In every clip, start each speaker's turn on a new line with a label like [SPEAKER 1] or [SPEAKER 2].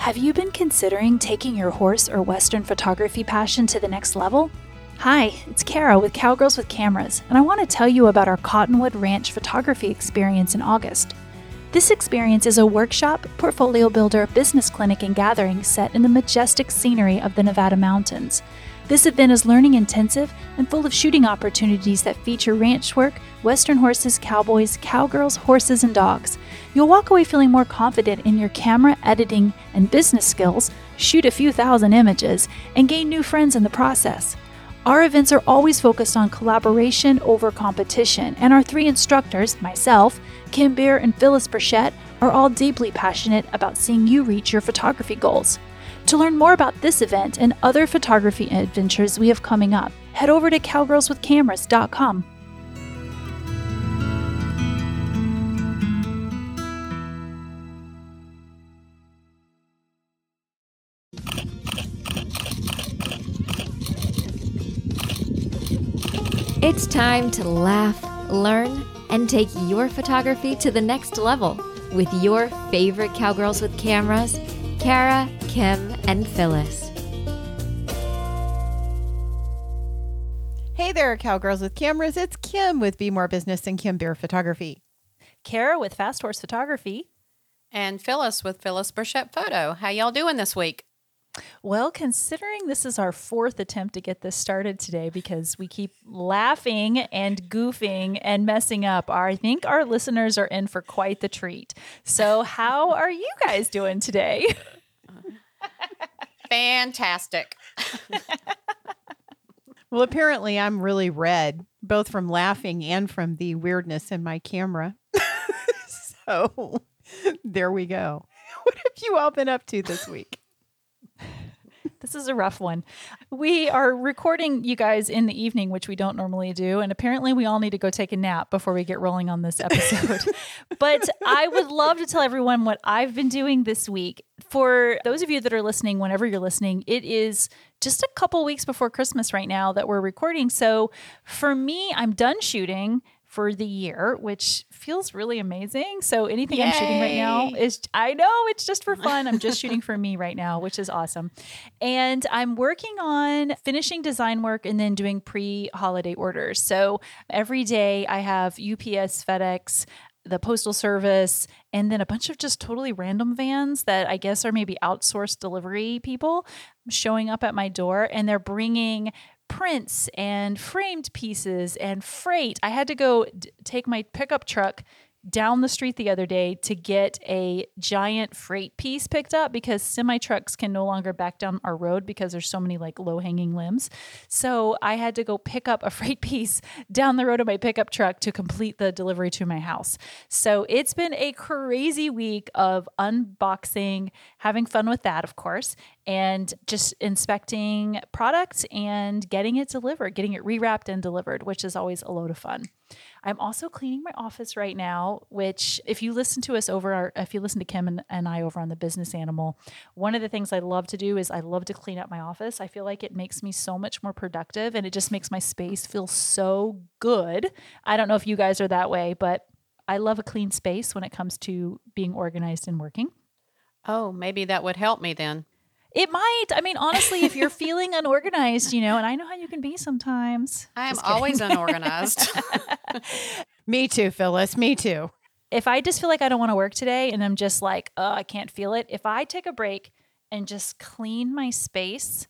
[SPEAKER 1] Have you been considering taking your horse or Western photography passion to the next level? Hi, it's Cara with Cowgirls with Cameras, and I want to tell you about our Cottonwood Ranch photography experience in August. This experience is a workshop, portfolio builder, business clinic, and gathering set in the majestic scenery of the Nevada mountains. This event is learning intensive and full of shooting opportunities that feature ranch work, Western horses, cowboys, cowgirls, horses, and dogs. You'll walk away feeling more confident in your camera editing and business skills, shoot a few thousand images, and gain new friends in the process. Our events are always focused on collaboration over competition, and our three instructors, myself, Kim Beer, and Phyllis Burchett, are all deeply passionate about seeing you reach your photography goals. To learn more about this event and other photography adventures we have coming up, head over to cowgirlswithcameras.com.
[SPEAKER 2] It's time to laugh, learn, and take your photography to the next level with your favorite cowgirls with cameras, Cara, Kim, and Phyllis.
[SPEAKER 3] Hey there, cowgirls with cameras. It's Kim with Be More Business and Kim Beer Photography.
[SPEAKER 1] Cara with Fast Horse Photography.
[SPEAKER 4] And Phyllis with Phyllis Burchett Photo. How y'all doing this week?
[SPEAKER 1] Well, considering this is our fourth attempt to get this started today because we keep laughing and goofing and messing up, I think our listeners are in for quite the treat. So, how are you guys doing today?
[SPEAKER 4] Fantastic.
[SPEAKER 3] Well, apparently, I'm really red, both from laughing and from the weirdness in my camera. so, there we go. What have you all been up to this week?
[SPEAKER 1] This is a rough one. We are recording you guys in the evening, which we don't normally do. And apparently, we all need to go take a nap before we get rolling on this episode. but I would love to tell everyone what I've been doing this week. For those of you that are listening, whenever you're listening, it is just a couple weeks before Christmas right now that we're recording. So for me, I'm done shooting for the year, which feels really amazing. So anything Yay. I'm shooting right now is I know it's just for fun. I'm just shooting for me right now, which is awesome. And I'm working on finishing design work and then doing pre-holiday orders. So every day I have UPS, FedEx, the postal service and then a bunch of just totally random vans that I guess are maybe outsourced delivery people showing up at my door and they're bringing prints and framed pieces and freight. I had to go d- take my pickup truck down the street the other day to get a giant freight piece picked up because semi trucks can no longer back down our road because there's so many like low hanging limbs. So I had to go pick up a freight piece down the road of my pickup truck to complete the delivery to my house. So it's been a crazy week of unboxing, having fun with that, of course, and just inspecting products and getting it delivered, getting it rewrapped and delivered, which is always a load of fun. I'm also cleaning my office right now, which, if you listen to us over our, if you listen to Kim and, and I over on the Business Animal, one of the things I love to do is I love to clean up my office. I feel like it makes me so much more productive and it just makes my space feel so good. I don't know if you guys are that way, but I love a clean space when it comes to being organized and working.
[SPEAKER 4] Oh, maybe that would help me then.
[SPEAKER 1] It might. I mean, honestly, if you're feeling unorganized, you know, and I know how you can be sometimes.
[SPEAKER 4] I am always unorganized.
[SPEAKER 3] Me too, Phyllis. Me too.
[SPEAKER 1] If I just feel like I don't want to work today and I'm just like, oh, I can't feel it. If I take a break and just clean my space,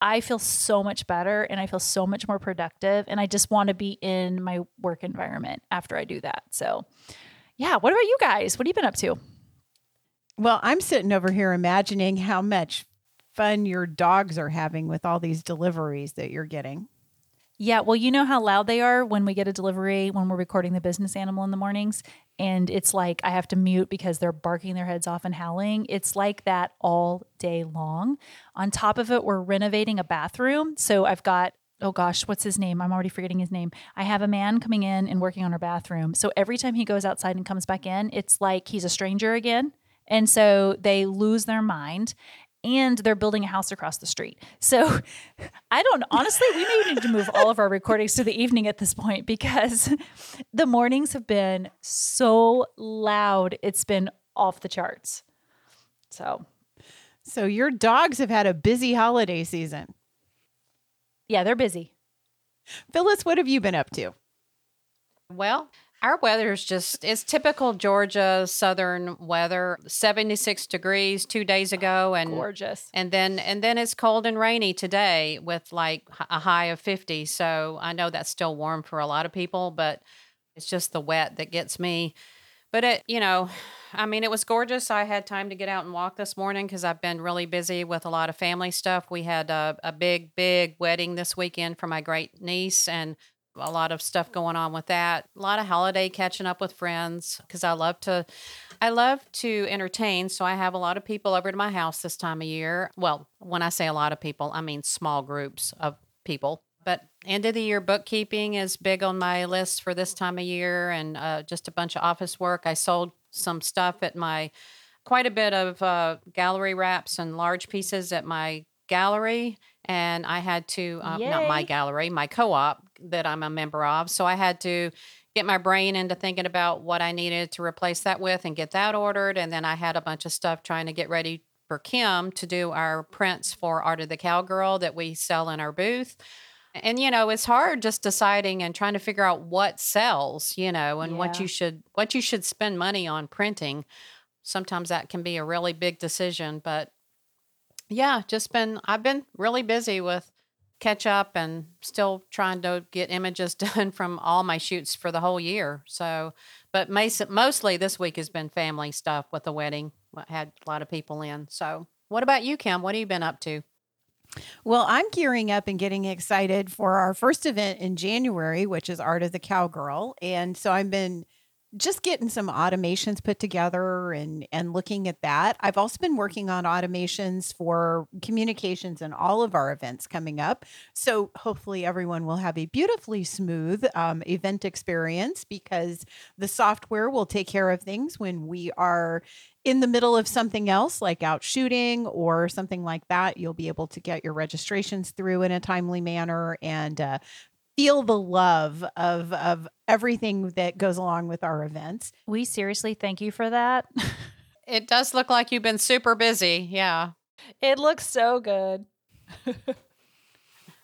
[SPEAKER 1] I feel so much better and I feel so much more productive. And I just want to be in my work environment after I do that. So, yeah. What about you guys? What have you been up to?
[SPEAKER 3] Well, I'm sitting over here imagining how much fun your dogs are having with all these deliveries that you're getting.
[SPEAKER 1] Yeah, well, you know how loud they are when we get a delivery when we're recording the business animal in the mornings. And it's like I have to mute because they're barking their heads off and howling. It's like that all day long. On top of it, we're renovating a bathroom. So I've got oh gosh, what's his name? I'm already forgetting his name. I have a man coming in and working on our bathroom. So every time he goes outside and comes back in, it's like he's a stranger again. And so they lose their mind and they're building a house across the street. So I don't honestly, we may need to move all of our recordings to the evening at this point because the mornings have been so loud. It's been off the charts. So
[SPEAKER 3] So your dogs have had a busy holiday season.
[SPEAKER 1] Yeah, they're busy.
[SPEAKER 3] Phyllis, what have you been up to?
[SPEAKER 4] Well, our weather is just it's typical Georgia southern weather. 76 degrees 2 days ago ah, and
[SPEAKER 1] Gorgeous.
[SPEAKER 4] and then and then it's cold and rainy today with like a high of 50. So I know that's still warm for a lot of people, but it's just the wet that gets me. But it, you know, I mean, it was gorgeous. I had time to get out and walk this morning because I've been really busy with a lot of family stuff. We had a, a big, big wedding this weekend for my great niece, and a lot of stuff going on with that. A lot of holiday catching up with friends because I love to, I love to entertain. So I have a lot of people over to my house this time of year. Well, when I say a lot of people, I mean small groups of people. But end of the year bookkeeping is big on my list for this time of year, and uh, just a bunch of office work. I sold some stuff at my, quite a bit of uh, gallery wraps and large pieces at my gallery, and I had to uh, not my gallery, my co-op that I'm a member of. So I had to get my brain into thinking about what I needed to replace that with and get that ordered, and then I had a bunch of stuff trying to get ready for Kim to do our prints for Art of the Cowgirl that we sell in our booth. And you know, it's hard just deciding and trying to figure out what sells, you know, and what you should what you should spend money on printing. Sometimes that can be a really big decision, but yeah, just been I've been really busy with catch up and still trying to get images done from all my shoots for the whole year. So, but mostly this week has been family stuff with the wedding. I Had a lot of people in. So, what about you, Kim? What have you been up to?
[SPEAKER 3] Well, I'm gearing up and getting excited for our first event in January, which is Art of the Cowgirl. And so I've been just getting some automations put together and and looking at that. I've also been working on automations for communications and all of our events coming up. So hopefully everyone will have a beautifully smooth um, event experience because the software will take care of things when we are in the middle of something else like out shooting or something like that you'll be able to get your registrations through in a timely manner and uh, feel the love of of everything that goes along with our events
[SPEAKER 1] We seriously thank you for that.
[SPEAKER 4] It does look like you've been super busy. Yeah.
[SPEAKER 1] it looks so good.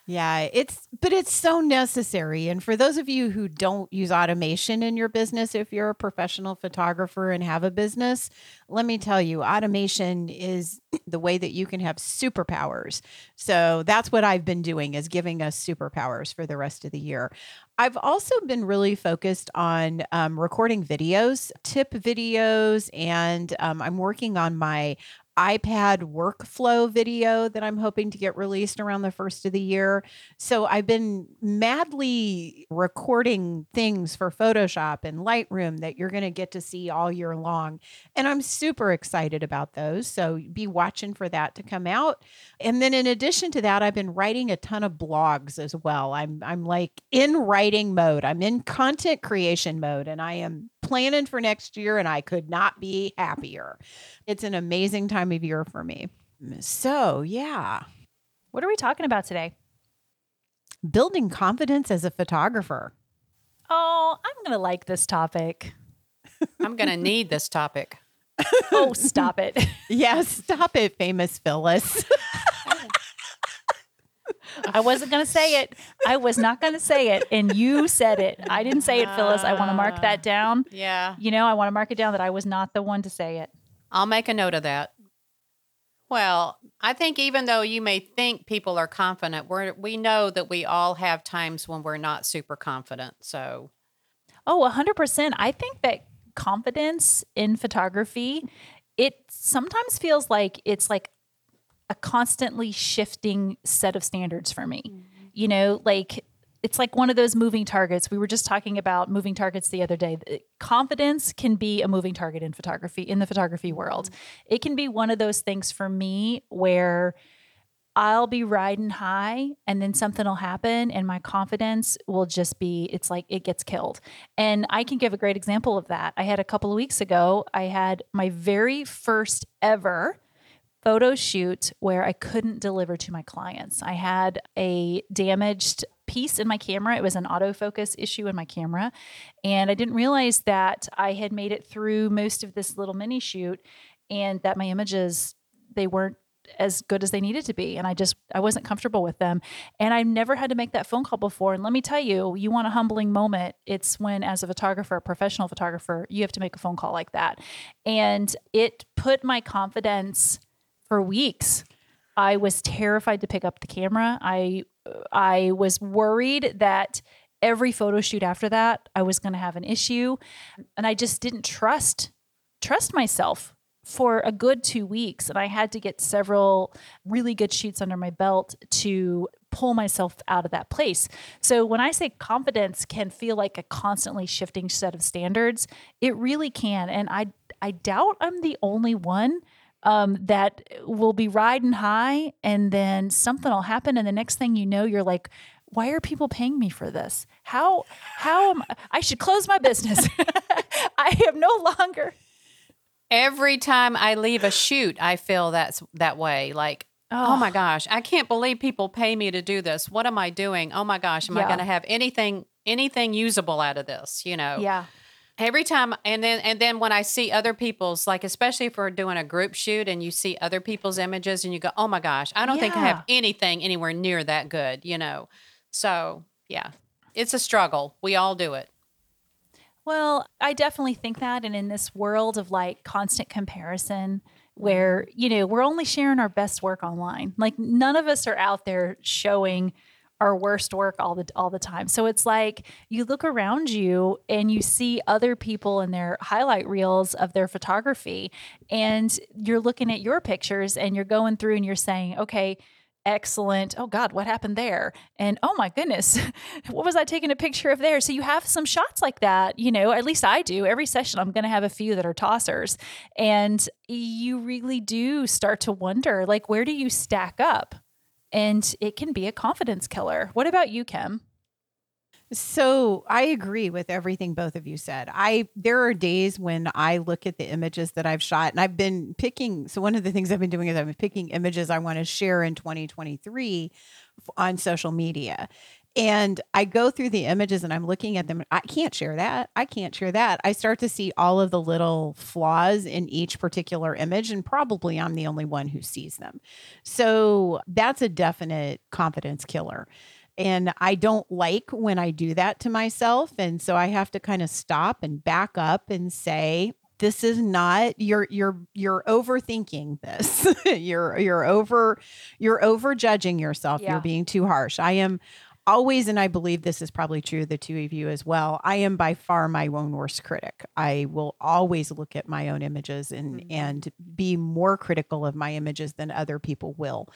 [SPEAKER 3] Yeah, it's but it's so necessary. And for those of you who don't use automation in your business, if you're a professional photographer and have a business, let me tell you, automation is the way that you can have superpowers. So that's what I've been doing is giving us superpowers for the rest of the year. I've also been really focused on um, recording videos, tip videos, and um, I'm working on my iPad workflow video that I'm hoping to get released around the first of the year. So I've been madly recording things for Photoshop and Lightroom that you're going to get to see all year long. And I'm super excited about those. So be watching for that to come out. And then in addition to that, I've been writing a ton of blogs as well. I'm I'm like in writing mode. I'm in content creation mode and I am planning for next year and I could not be happier. It's an amazing time of year for me. Mm, so, yeah,
[SPEAKER 1] What are we talking about today?
[SPEAKER 3] building confidence as a photographer.
[SPEAKER 1] Oh, I'm going to like this topic.
[SPEAKER 4] I'm going to need this topic.
[SPEAKER 1] Oh, stop it.
[SPEAKER 3] Yes, stop it, famous Phyllis.
[SPEAKER 1] I wasn't going to say it. I was not going to say it. And you said it. I didn't say it, Phyllis. I want to mark that ah, down.
[SPEAKER 4] Yeah.
[SPEAKER 1] You know, I want to mark it down that I was not the one to say it.
[SPEAKER 4] I'll make a note of that. Well, I think even though you may think people are confident, we're, we know that we all have times when we're not super confident. So,
[SPEAKER 1] Oh, 100%. I think that confidence in photography, it sometimes feels like it's like a constantly shifting set of standards for me. You know, like it's like one of those moving targets. We were just talking about moving targets the other day. Confidence can be a moving target in photography, in the photography world. It can be one of those things for me where I'll be riding high and then something will happen and my confidence will just be it's like it gets killed. And I can give a great example of that. I had a couple of weeks ago, I had my very first ever photo shoot where I couldn't deliver to my clients. I had a damaged piece in my camera. It was an autofocus issue in my camera. And I didn't realize that I had made it through most of this little mini shoot and that my images they weren't as good as they needed to be and i just i wasn't comfortable with them and i've never had to make that phone call before and let me tell you you want a humbling moment it's when as a photographer a professional photographer you have to make a phone call like that and it put my confidence for weeks i was terrified to pick up the camera i i was worried that every photo shoot after that i was going to have an issue and i just didn't trust trust myself for a good two weeks. And I had to get several really good shoots under my belt to pull myself out of that place. So when I say confidence can feel like a constantly shifting set of standards, it really can. And I I doubt I'm the only one um, that will be riding high and then something will happen and the next thing you know you're like why are people paying me for this how how am I, I should close my business i am no longer
[SPEAKER 4] Every time I leave a shoot, I feel that's that way. Like, oh, my gosh, I can't believe people pay me to do this. What am I doing? Oh my gosh, am I going to have anything anything usable out of this? You know.
[SPEAKER 1] yeah
[SPEAKER 4] Every time and then and then when I see other people's like especially if we're doing a group shoot and you see other people's images and you go, "Oh my gosh, I don't think I have anything anywhere near that good," you know. So, yeah. It's a struggle. We all do it.
[SPEAKER 1] Well, I definitely think that. And in this world of like constant comparison, mm-hmm. where, you know, we're only sharing our best work online, like none of us are out there showing our worst work all the all the time. So it's like you look around you and you see other people in their highlight reels of their photography and you're looking at your pictures and you're going through and you're saying, "Okay, excellent. Oh God, what happened there? And oh my goodness, what was I taking a picture of there? So you have some shots like that, you know, at least I do. Every session, I'm going to have a few that are tossers. And you really do start to wonder, like, where do you stack up? And it can be a confidence killer. What about you, Kim?
[SPEAKER 3] So I agree with everything both of you said. I there are days when I look at the images that I've shot and I've been picking so one of the things I've been doing is I've been picking images I want to share in 2023 on social media. And I go through the images and I'm looking at them. I can't share that. I can't share that. I start to see all of the little flaws in each particular image, and probably I'm the only one who sees them. So that's a definite confidence killer. And I don't like when I do that to myself. And so I have to kind of stop and back up and say, this is not you're you're you're overthinking this. you're you're over you're over judging yourself.
[SPEAKER 1] Yeah.
[SPEAKER 3] You're being too harsh. I am always and I believe this is probably true of the two of you as well. I am by far my own worst critic. I will always look at my own images and mm-hmm. and be more critical of my images than other people will.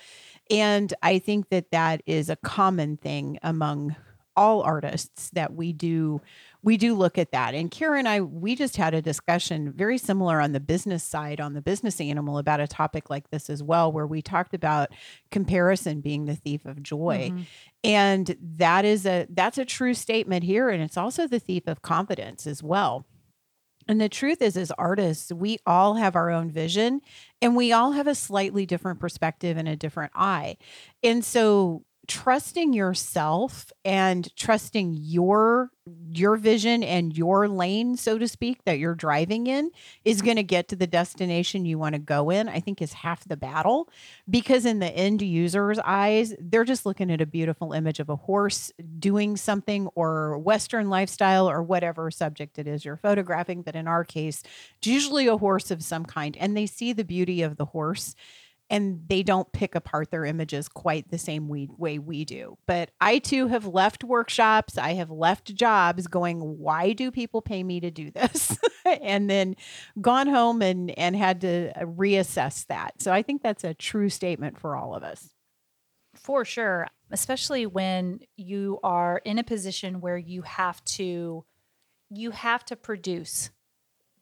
[SPEAKER 3] And I think that that is a common thing among all artists that we do we do look at that. And Cara and I we just had a discussion very similar on the business side on the business animal about a topic like this as well where we talked about comparison being the thief of joy. Mm-hmm. And that is a that's a true statement here and it's also the thief of confidence as well. And the truth is, as artists, we all have our own vision and we all have a slightly different perspective and a different eye. And so trusting yourself and trusting your your vision and your lane so to speak that you're driving in is going to get to the destination you want to go in i think is half the battle. Because in the end user's eyes they're just looking at a beautiful image of a horse doing something or western lifestyle or whatever subject it is you're photographing. But in our case it's usually a horse of some kind and they see the beauty of the horse and they don't pick apart their images quite the same we, way we do. But I too have left workshops, I have left jobs going, why do people pay me to do this? and then gone home and and had to uh, reassess that. So I think that's a true statement for all of us.
[SPEAKER 1] For sure, especially when you are in a position where you have to you have to produce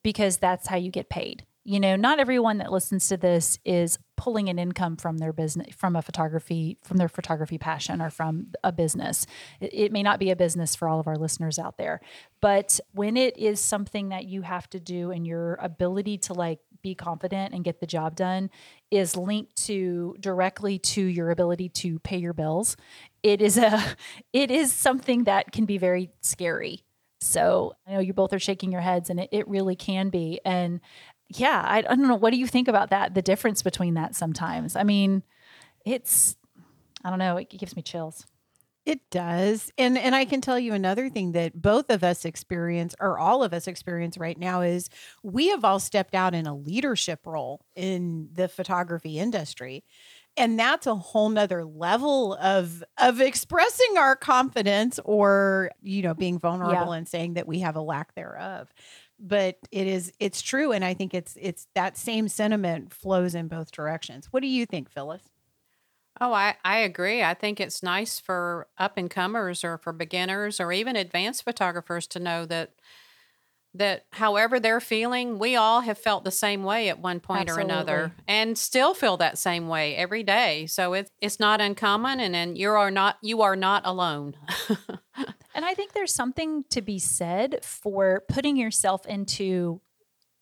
[SPEAKER 1] because that's how you get paid. You know, not everyone that listens to this is pulling an income from their business from a photography from their photography passion or from a business. It, it may not be a business for all of our listeners out there, but when it is something that you have to do and your ability to like be confident and get the job done is linked to directly to your ability to pay your bills it is a it is something that can be very scary so i know you both are shaking your heads and it, it really can be and yeah, I, I don't know. What do you think about that? The difference between that sometimes. I mean, it's, I don't know. It gives me chills.
[SPEAKER 3] It does. And and I can tell you another thing that both of us experience or all of us experience right now is we have all stepped out in a leadership role in the photography industry. And that's a whole nother level of of expressing our confidence or, you know, being vulnerable and saying that we have a lack thereof. But it is it's true. And I think it's it's that same sentiment flows in both directions. What do you think, Phyllis?
[SPEAKER 4] Oh, I, I agree. I think it's nice for up and comers or for beginners or even advanced photographers to know that that however they're feeling, we all have felt the same way at one point or another and still feel that same way every day. So it's it's not uncommon and, and you are not you are not alone.
[SPEAKER 1] And I think there's something to be said for putting yourself into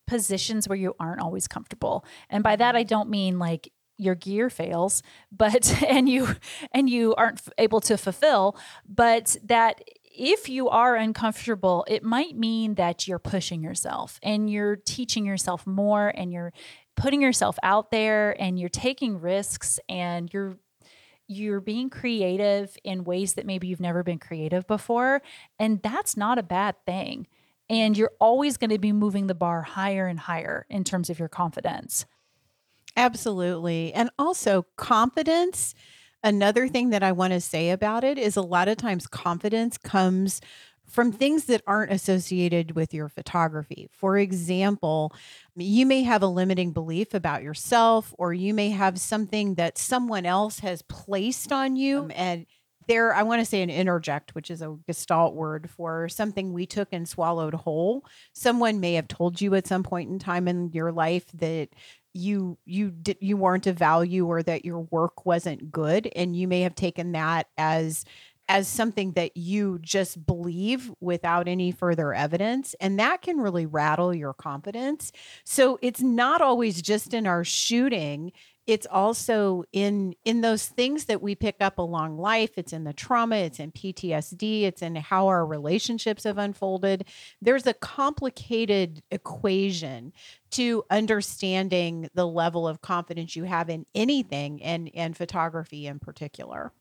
[SPEAKER 1] positions where you aren't always comfortable. And by that I mm-hmm. don't mean like your gear fails, but and you and you aren't f- able to fulfill, but that if you are uncomfortable, it might mean that you're pushing yourself and you're teaching yourself more and you're putting yourself out there and you're taking risks and you're you're being creative in ways that maybe you've never been creative before. And that's not a bad thing. And you're always going to be moving the bar higher and higher in terms of your confidence.
[SPEAKER 3] Absolutely. And also confidence. Another thing that I want to say about it is a lot of times confidence comes from things that aren't associated with your photography. For example, you may have a limiting belief about yourself, or you may have something that someone else has placed on you. And there, I want to say an introject, which is a gestalt word for something we took and swallowed whole. Someone may have told you at some point in time in your life that you you did you weren't a value or that your work wasn't good and you may have taken that as as something that you just believe without any further evidence and that can really rattle your confidence. So it's not always just in our shooting it's also in in those things that we pick up along life. It's in the trauma it's in PTSD it's in how our relationships have unfolded. There's a complicated equation to understanding the level of confidence you have in anything and and photography in particular.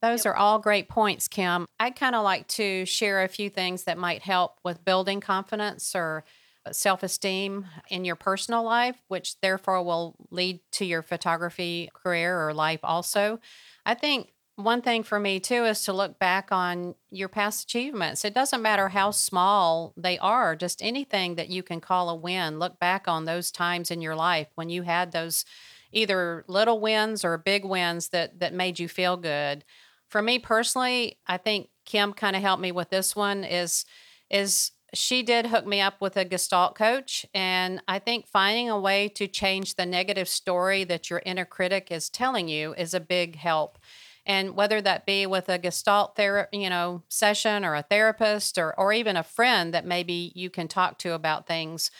[SPEAKER 4] Those are all great points, Kim. I'd kind of like to share a few things that might help with building confidence or self esteem in your personal life, which therefore will lead to your photography career or life also. I think one thing for me too is to look back on your past achievements. It doesn't matter how small they are, just anything that you can call a win. Look back on those times in your life when you had those either little wins or big wins that that made you feel good. For me personally, I think Kim kind of helped me with this one is is she did hook me up with a gestalt coach and I think finding a way to change the negative story that your inner critic is telling you is a big help. And whether that be with a gestalt therapy, you know, session or a therapist or or even a friend that maybe you can talk to about things,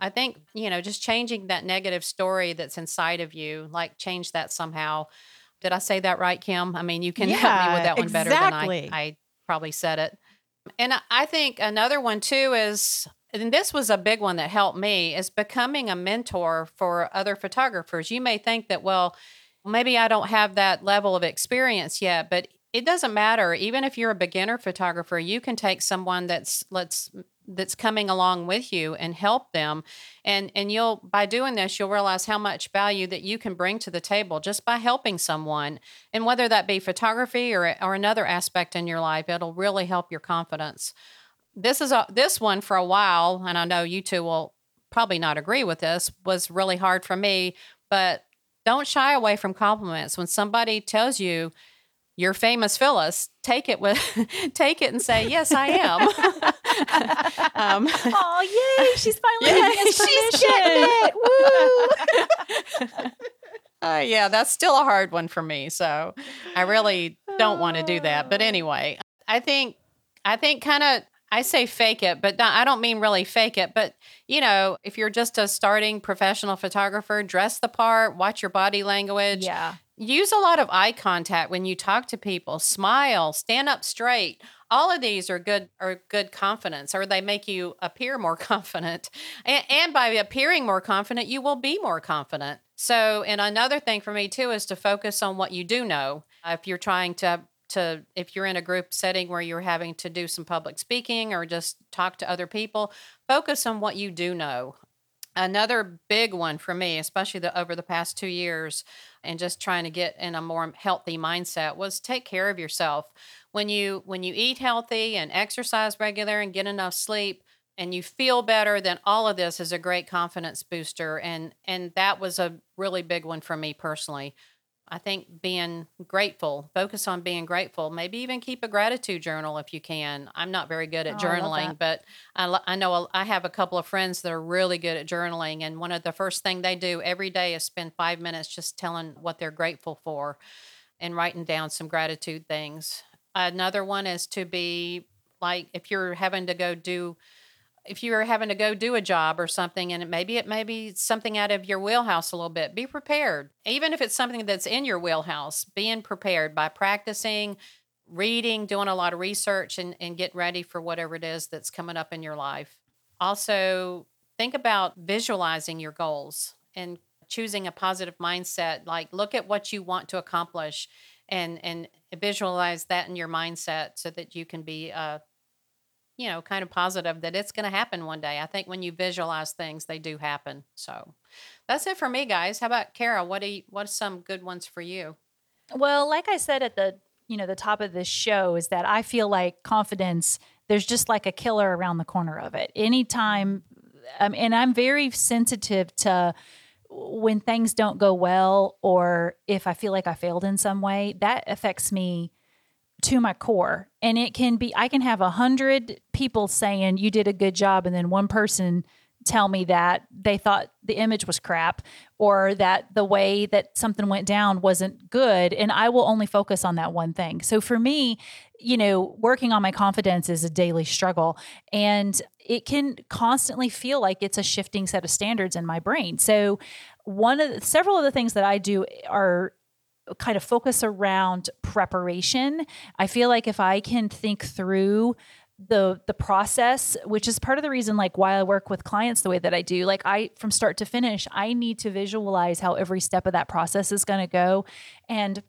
[SPEAKER 4] I think, you know, just changing that negative story that's inside of you, like change that somehow. Did I say that right, Kim? I mean, you can help me with that one better than I, I probably said it. And I- think another one too is, and this was a big one that helped me, is becoming a mentor for other photographers. You may think that, well, maybe I don't have that level of experience yet, but it doesn't matter. Even if you're a beginner photographer, you can take someone that's let's that's coming along with you and help them. And and you'll by doing this you'll realize how much value that you can bring to the table just by helping someone. And whether that be photography or or another aspect in your life it'll really help your confidence. This is a this one for a while and i know you two will probably not agree with this was really hard for me but don't shy away from compliments. When somebody tells you you're famous phyllis take it with take it and say yes i am um,
[SPEAKER 1] Oh, yay! She's finally getting
[SPEAKER 4] she's
[SPEAKER 1] permission.
[SPEAKER 3] Woo!
[SPEAKER 4] uh, yeah that's still a hard one for me so i really don't want to do that but anyway i think i think kind of i say fake it but not, i don't mean really fake it but you know if you're just a starting professional photographer dress the part watch your body language
[SPEAKER 1] Yeah.
[SPEAKER 4] Use a lot of eye contact when you talk to people. Smile, stand up straight. All of these are good are good confidence, or they make you appear more confident. And, and by appearing more confident, you will be more confident. So, and another thing for me too is to focus on what you do know. If you're trying to to if you're in a group setting where you're having to do some public speaking or just talk to other people, focus on what you do know. Another big one for me, especially the, over the past two years, and just trying to get in a more healthy mindset, was take care of yourself. When you when you eat healthy and exercise regular and get enough sleep, and you feel better, then all of this is a great confidence booster. And and that was a really big one for me personally. I think being grateful, focus on being grateful. Maybe even keep a gratitude journal if you can. I'm not very good at
[SPEAKER 1] Oh,
[SPEAKER 4] journaling,
[SPEAKER 1] that.
[SPEAKER 4] but I, I know I have a couple of friends that are really good at journaling. And one of the first thing they do every day is spend five minutes just telling what they're grateful for and writing down some gratitude things. Another one is to be like if you're having to go do if you're having to go do a job or something and it, maybe it may be something out of your wheelhouse a little bit be prepared. Even if it's something that's in your wheelhouse being prepared by practicing reading doing a lot of research and, and get ready for whatever it is that's coming up in your life. Also think about visualizing your goals and choosing a positive mindset like look at what you want to accomplish and and visualize that in your mindset so that you can be uh, you know, kind of positive that it's going to happen one day. I think when you visualize things, they do happen. So that's it for me, guys. How about Cara? What do you, what's some good ones for you?
[SPEAKER 1] Well, like I said at the you know the top of this show is that I feel like confidence. There's just like a killer around the corner of it. Anytime, um, and I'm very sensitive to when things don't go well or if I feel like I failed in some way. That affects me to my core, and it can be. I can have a hundred people saying you did a good job, and then one person tell me that they thought the image was crap or that the way that something went down wasn't good and I will only focus on that one thing. So for me, you know, working on my confidence is a daily struggle and it can constantly feel like it's a shifting set of standards in my brain. So one of the, several of the things that I do are kind of focus around preparation. I feel like if I can think through the the process which is part of the reason like why I work with clients the way that I do like I from start to finish I need to visualize how every step of that process is going to go and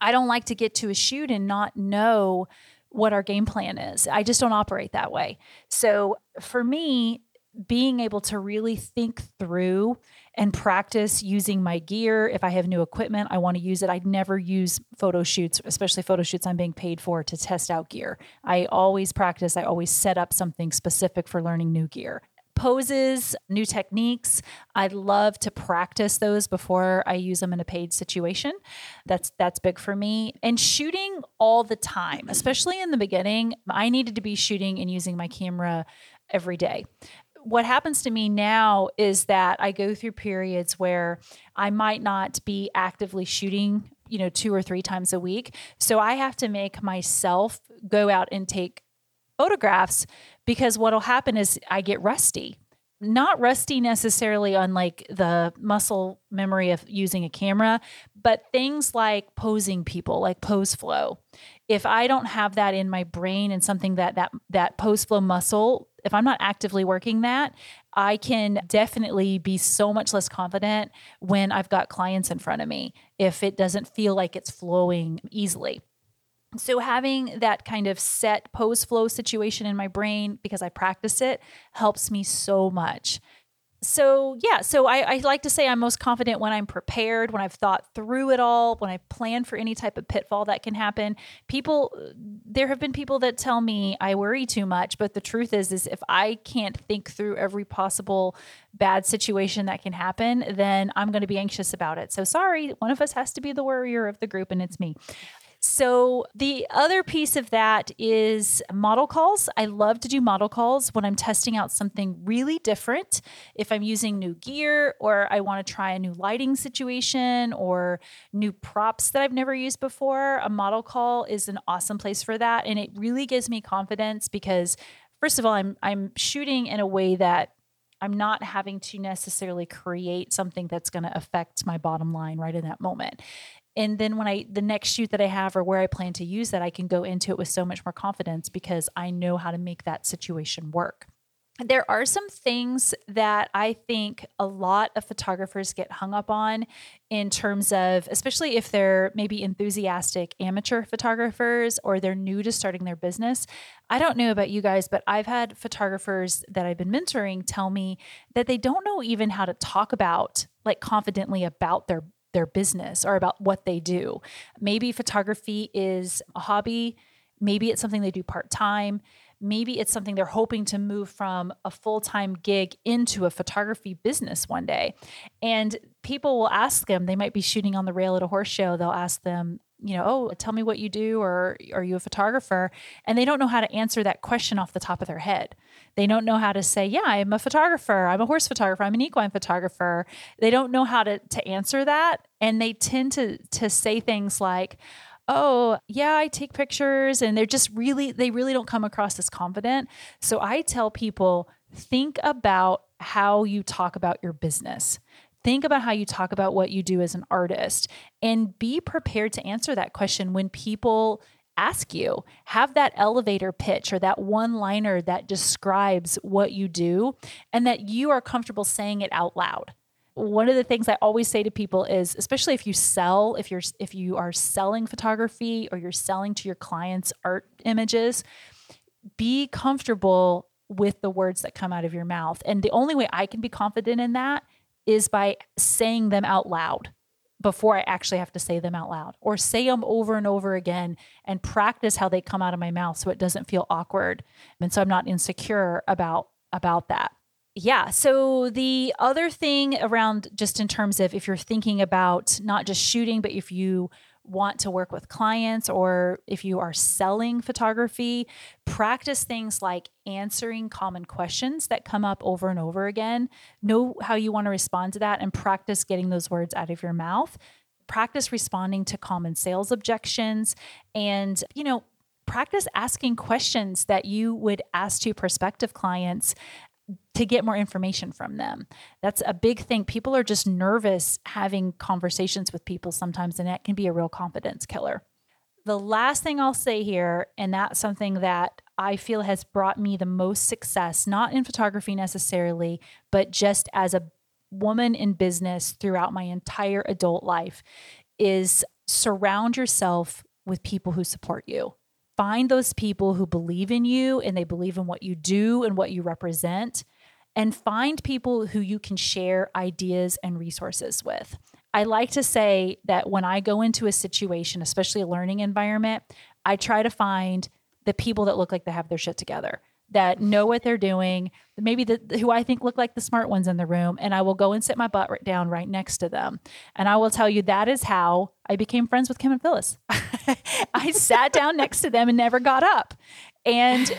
[SPEAKER 1] I don't like to get to a shoot and not know what our game plan is. I just don't operate that way. So for me, being able to really think through and practice using my gear. If I have new equipment, I want to use it. I'd never use photo shoots, especially photo shoots I'm being paid for to test out gear. I always practice, I always set up something specific for learning new gear. Poses, new techniques. I love to practice those before I use them in a paid situation. That's that's big for me. And shooting all the time, especially in the beginning, I needed to be shooting and using my camera every day what happens to me now is that I go through periods where I might not be actively shooting, you know, two or three times a week. So I have to make myself go out and take photographs because what'll happen is I get rusty. Not rusty necessarily on like the muscle memory of using a camera, but things like posing people, like pose flow. If I don't have that in my brain and something that that that pose flow muscle if I'm not actively working that, I can definitely be so much less confident when I've got clients in front of me if it doesn't feel like it's flowing easily. So, having that kind of set pose flow situation in my brain because I practice it helps me so much. So, yeah, so I, I like to say I'm most confident when I'm prepared, when I've thought through it all, when I plan for any type of pitfall that can happen. People, there have been people that tell me I worry too much, but the truth is, is if I can't think through every possible bad situation that can happen, then I'm going to be anxious about it. So, sorry, one of us has to be the worrier of the group, and it's me. So, the other piece of that is model calls. I love to do model calls when I'm testing out something really different. If I'm using new gear or I want to try a new lighting situation or new props that I've never used before, a model call is an awesome place for that. And it really gives me confidence because, first of all, I'm, I'm shooting in a way that I'm not having to necessarily create something that's going to affect my bottom line right in that moment And then when I, the next shoot that I have or where I plan to use that, I can go into it with so much more confidence because I know how to make that situation work there are some things that I think a lot of photographers get hung up on in terms of, especially if they're maybe enthusiastic amateur photographers or they're new to starting their business. I don't know about you guys, but I've had photographers that I've been mentoring tell me that they don't know even how to talk about, like confidently about their their business or about what they do. Maybe photography is a hobby, maybe it's something they do part-time maybe it's something they're hoping to move from a full time gig into a photography business one day. And people will ask them, they might be shooting on the rail at a horse show. They'll ask them, you know, oh, tell me what you do, or are you a photographer? And they don't know how to answer that question off the top of their head. They don't know how to say, yeah, I'm a photographer, I'm a horse photographer, I'm an equine photographer. They don't know how to to answer that, and they tend to to say things like, oh, yeah, I take pictures. And they're just really, they really don't come across as confident. So I tell people think about how you talk about your business. Think about how you talk about what you do as an artist and be prepared to answer that question when people ask you. Have that elevator pitch or that one liner that describes what you do and that you are comfortable saying it out loud one of the things I always say to people is especially if you sell if you're if you are selling photography or you're selling to your clients art images be comfortable with the words that come out of your mouth and the only way I can be confident in that is by saying them out loud before I actually have to say them out loud or say them over and over again and practice how they come out of my mouth so it doesn't feel awkward and so I'm not insecure about about that yeah. So the other thing around just in terms of if you're thinking about not just shooting, but if you want to work with clients or if you are selling photography, practice things like answering common questions that come up over and over again. Know how you want to respond to that and practice getting those words out of your mouth. Practice responding to common sales objections and, you know, practice asking questions that you would ask to prospective clients to get more information from them. That's a big thing. People are just nervous having conversations with people sometimes, and that can be a real confidence killer. The last thing I'll say here, and that's something that I feel has brought me the most success, not in photography necessarily, but just as a woman in business throughout my entire adult life, is surround yourself with people who support you find those people who believe in you and they believe in what you do and what you represent and find people who you can share ideas and resources with. I like to say that when I go into a situation, especially a learning environment, I try to find the people that look like they have their shit together that know what they're doing, maybe the, who I think look like the smart ones in the room, and I will go and sit my butt right down right next to them. And I will tell you that is how I became friends with Kim and Phyllis. I sat down next to them and never got up. And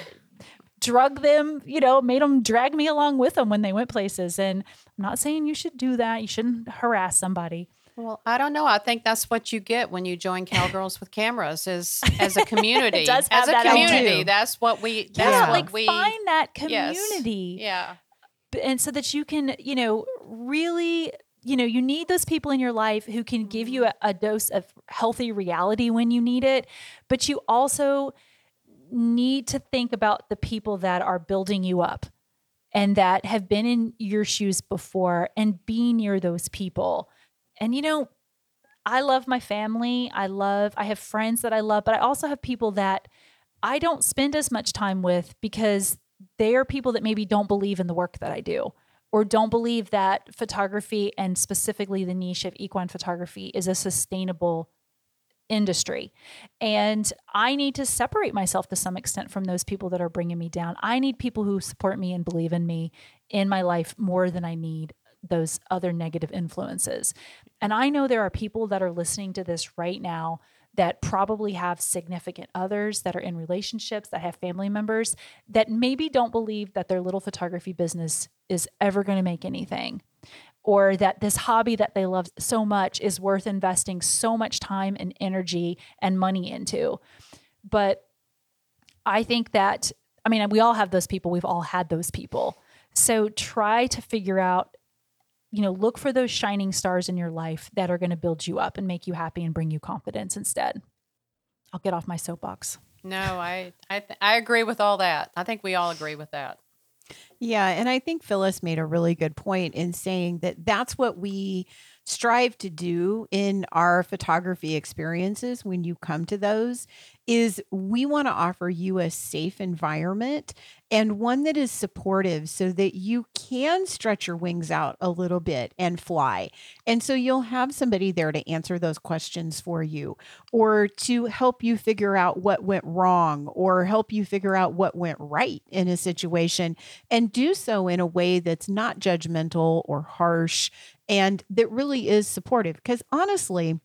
[SPEAKER 1] drug them, you know, made them drag me along with them when they went places. And I'm not saying you should do that. You shouldn't harass somebody.
[SPEAKER 4] Well, I don't know. I think that's what you get when you join Cowgirls with Cameras is as a community.
[SPEAKER 1] it does have
[SPEAKER 4] as a
[SPEAKER 1] that
[SPEAKER 4] community. That's what we that's
[SPEAKER 1] yeah,
[SPEAKER 4] what
[SPEAKER 1] like
[SPEAKER 4] we
[SPEAKER 1] find that
[SPEAKER 4] Yes.
[SPEAKER 1] community.
[SPEAKER 4] Yeah.
[SPEAKER 1] and so that you can you know really you know you need those people in your life who can give you mm-hmm. a, a dose of healthy reality when you need it but you also need to think about the people that are building you up and that have been in your shoes before and be near those people and you know i love my family i love i have friends that i love but i also have people that i don't spend as much time with because they are people that maybe don't believe in the work that I do or don't believe that photography and specifically the niche of equine photography is a sustainable industry. And I need to separate myself to some extent from those people that are bringing me down. I need people who support me and believe in me in my life more than I need those other negative influences. And I know there are people that are listening to this right now that probably have significant others that are in relationships that have family members that maybe don't believe that their little photography business is ever going to make anything or that this hobby that they love so much is worth investing so much time and energy and money into. But i think that i mean we all have those people. We've all had those people. So try to figure out you know, look for those shining stars in your life that are going to build you up and make you happy and bring you confidence instead. I'll get off my soapbox.
[SPEAKER 4] No, I I, th- I agree with all that. I think we all agree with that.
[SPEAKER 3] Yeah, and I think Phyllis made a really good point in saying that that's what we strive to do in our photography experiences when you come to those is we want to offer you a safe environment and one that is supportive so that you can stretch your wings out a little bit and fly. And so you'll have somebody there to answer those questions for you or to help you figure out what went wrong or help you figure out what went right in a situation and do so in a way that's not judgmental or harsh and that really is supportive. Because honestly,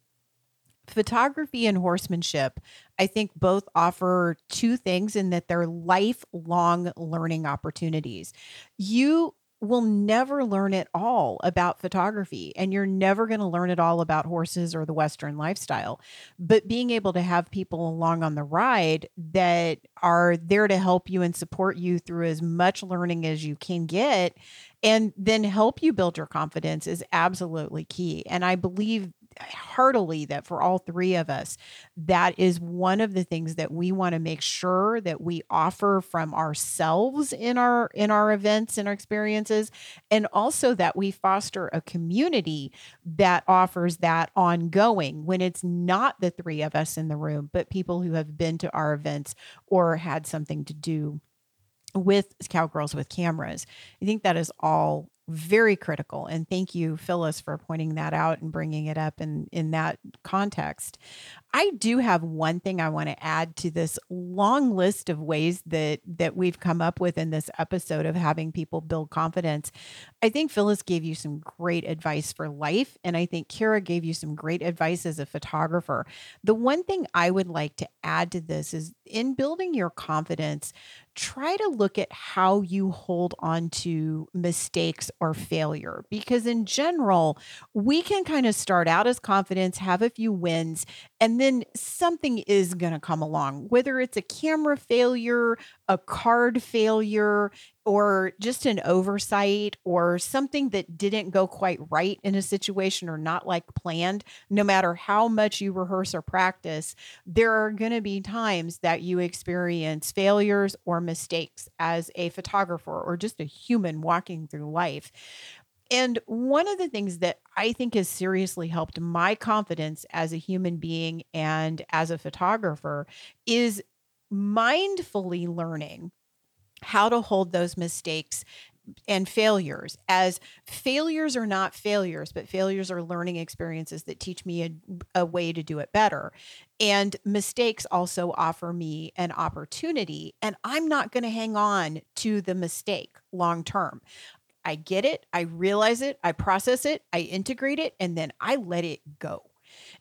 [SPEAKER 3] photography and horsemanship, I think both offer two things in that they're lifelong learning opportunities. You will never learn it all about photography and you're never going to learn it all about horses or the western lifestyle but being able to have people along on the ride that are there to help you and support you through as much learning as you can get and then help you build your confidence is absolutely key and i believe heartily that for all three of us, that is one of the things that we want to make sure that we offer from ourselves in our in our events and our experiences, and also that we foster a community that offers that ongoing when it's not the three of us in the room, but people who have been to our events or had something to do with cowgirls with cameras. I think that is all very critical. And thank you, Phyllis, for pointing that out and bringing it up in, in that context. I do have one thing I want to add to this long list of ways that that we've come up with in this episode of having people build confidence. I think Phyllis gave you some great advice for life and I think Cara gave you some great advice as a photographer. The one thing I would like to add to this is in building your confidence, try to look at how you hold on to mistakes or failure because in general, we can kind of start out as confidence, have a few wins and then something is going to come along, whether it's a camera failure, a card failure, or just an oversight or something that didn't go quite right in a situation or not like planned. No matter how much you rehearse or practice, there are going to be times that you experience failures or mistakes as a photographer or just a human walking through life. And one of the things that I think has seriously helped my confidence as a human being and as a photographer is mindfully learning how to hold those mistakes and failures as failures are not failures but failures are learning experiences that teach me a, a, way to do it better. And mistakes also offer me an opportunity and i'm not going to hang on to the mistake long term I get it, I realize it, I process it, I integrate it, and then I let it go.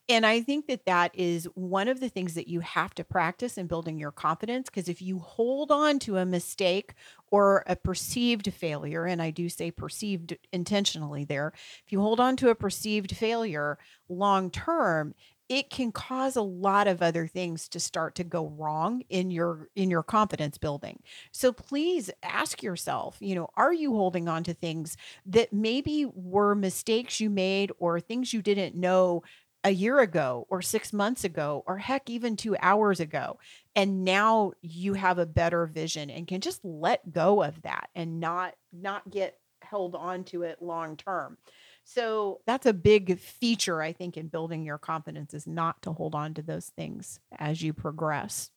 [SPEAKER 3] And I think that that is one of the things that you have to practice in building your confidence. Because if you hold on to a mistake or a perceived failure, and I do say perceived intentionally there, if you hold on to a perceived failure long term, it can cause a lot of other things to start to go wrong in your in your confidence building. So please ask yourself you know are you holding on to things that maybe were mistakes you made or things you didn't know a year ago or 6 months ago or heck even 2 hours ago? And now you have a better vision and can just let go of that and not not get held on to it long term so that's a big feature, I think, in building your confidence is not to hold on to those things as you progress.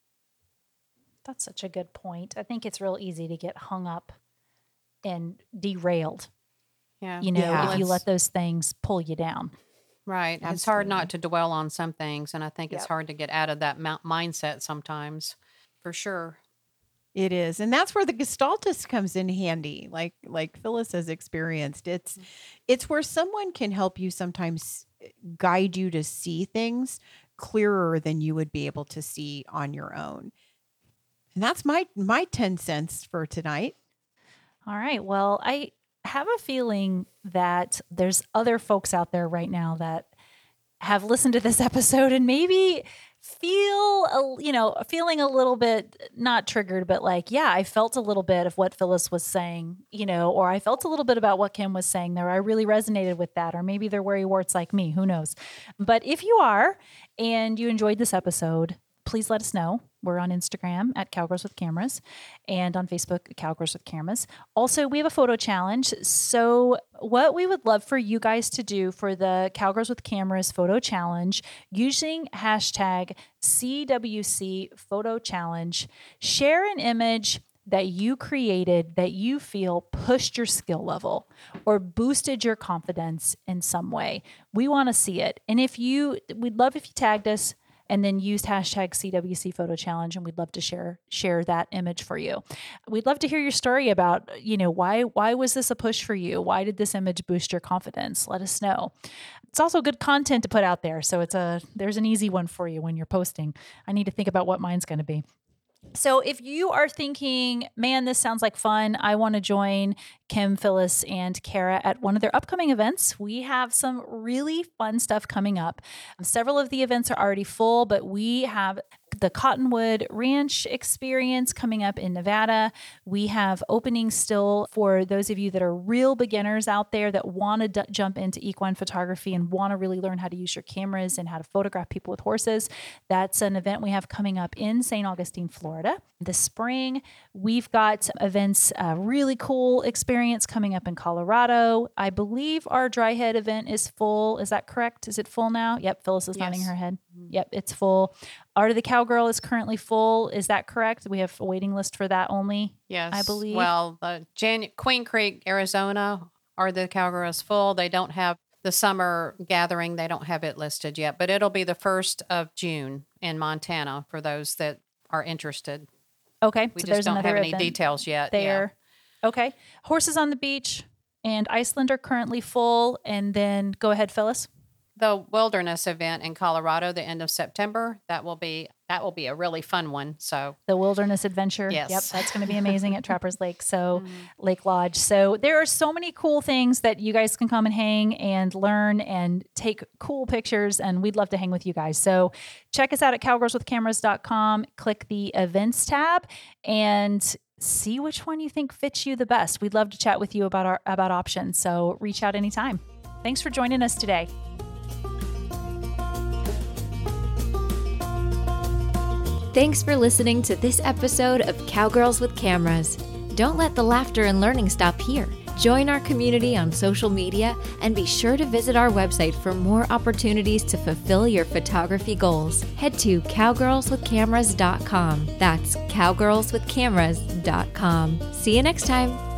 [SPEAKER 1] That's such a good point. I think it's real easy to get hung up and derailed.
[SPEAKER 4] Yeah.
[SPEAKER 1] You know,
[SPEAKER 3] Yeah.
[SPEAKER 1] if you let those things pull you down.
[SPEAKER 4] Right. It's hard not to dwell on some things. And I think it's
[SPEAKER 3] Yep.
[SPEAKER 4] hard to get out of that mindset sometimes, for sure.
[SPEAKER 3] It is. And that's where the gestaltist comes in handy, like like Phyllis has experienced. It's it's where someone can help you sometimes eh, guide you to see things clearer than you would be able to see on your own. And that's my my 10 cents for tonight.
[SPEAKER 1] All right. Well, I have a feeling that there's other folks out there right now that have listened to this episode and maybe feel a, you know feeling a little bit eh, not triggered but like yeah i felt a little bit of what phyllis was saying you know or i felt a little bit about what kim was saying there. I really resonated with that or maybe they're worry warts like me who knows? But if you are and you enjoyed this episode please let us know. We're on Instagram at Cowgirls with Cameras and on Facebook, Cowgirls with Cameras. Also, we have a photo challenge. So, what we would love for you guys to do for the Cowgirls with Cameras photo challenge using hashtag CWC photo challenge, share an image that you created that you feel pushed your skill level or boosted your confidence in some way. We want to see it. And if you, we'd love if you tagged us and then use hashtag CWC photo challenge and we'd love to share share that image for you. We'd love to hear your story about, you know, why why was this a push for you? Why did this image boost your confidence? Let us know. It's also good content to put out there, so it's a there's an easy one for you when you're posting. I need to think about what mine's going to be. So if you are thinking, man, this sounds like fun, I want to join Kim, Phyllis, and Cara at one of their upcoming events, we have some really fun stuff coming up. Several of the events are already full, but we have the Cottonwood Ranch experience coming up in Nevada. We have openings still for those of you that are real beginners out there that want to d- jump into equine photography and want to really learn how to use your cameras and how to photograph people with horses. That's an event we have coming up in St. Augustine, Florida. This spring, we've got events, a really cool experience coming up in Colorado. I believe our Dryhead event is full. Is that correct? Is it full now? Yep, Phyllis is nodding her head. Mm-hmm. Yep, it's full. Art of the Cowgirl is currently full. Is that correct? We have a waiting list for that only.
[SPEAKER 4] Yes, I
[SPEAKER 1] believe.
[SPEAKER 4] Well, the Jan- Queen Creek, Arizona, are the Cowgirl is full. They don't have the summer gathering. They don't have it listed yet, but it'll be the first of June in Montana for those that are interested.
[SPEAKER 1] Okay,
[SPEAKER 4] We
[SPEAKER 1] so
[SPEAKER 4] just
[SPEAKER 1] there's
[SPEAKER 4] don't have any details yet. Yeah.
[SPEAKER 1] there. Okay, Horses on the Beach and Iceland are currently full. And then go ahead, Phyllis.
[SPEAKER 4] The wilderness event in Colorado, the end of September, that will be that will be a really fun one. So
[SPEAKER 1] the wilderness adventure.
[SPEAKER 4] Yes.
[SPEAKER 1] Yep, that's going to be amazing at Trappers Lake. So,
[SPEAKER 4] Mm-hmm.
[SPEAKER 1] Lake Lodge. So, there are so many cool things that you guys can come and hang and learn and take cool pictures. And we'd love to hang with you guys. So, check us out at cowgirlswithcameras.com. Click the events tab and see which one you think fits you the best. We'd love to chat with you about our about options. So, reach out anytime. Thanks for joining us today.
[SPEAKER 2] Thanks for listening to this episode of Cowgirls with Cameras. Don't let the laughter and learning stop here. Join our community on social media and be sure to visit our website for more opportunities to fulfill your photography goals. Head to cowgirlswithcameras.com. That's cowgirlswithcameras.com. See you next time.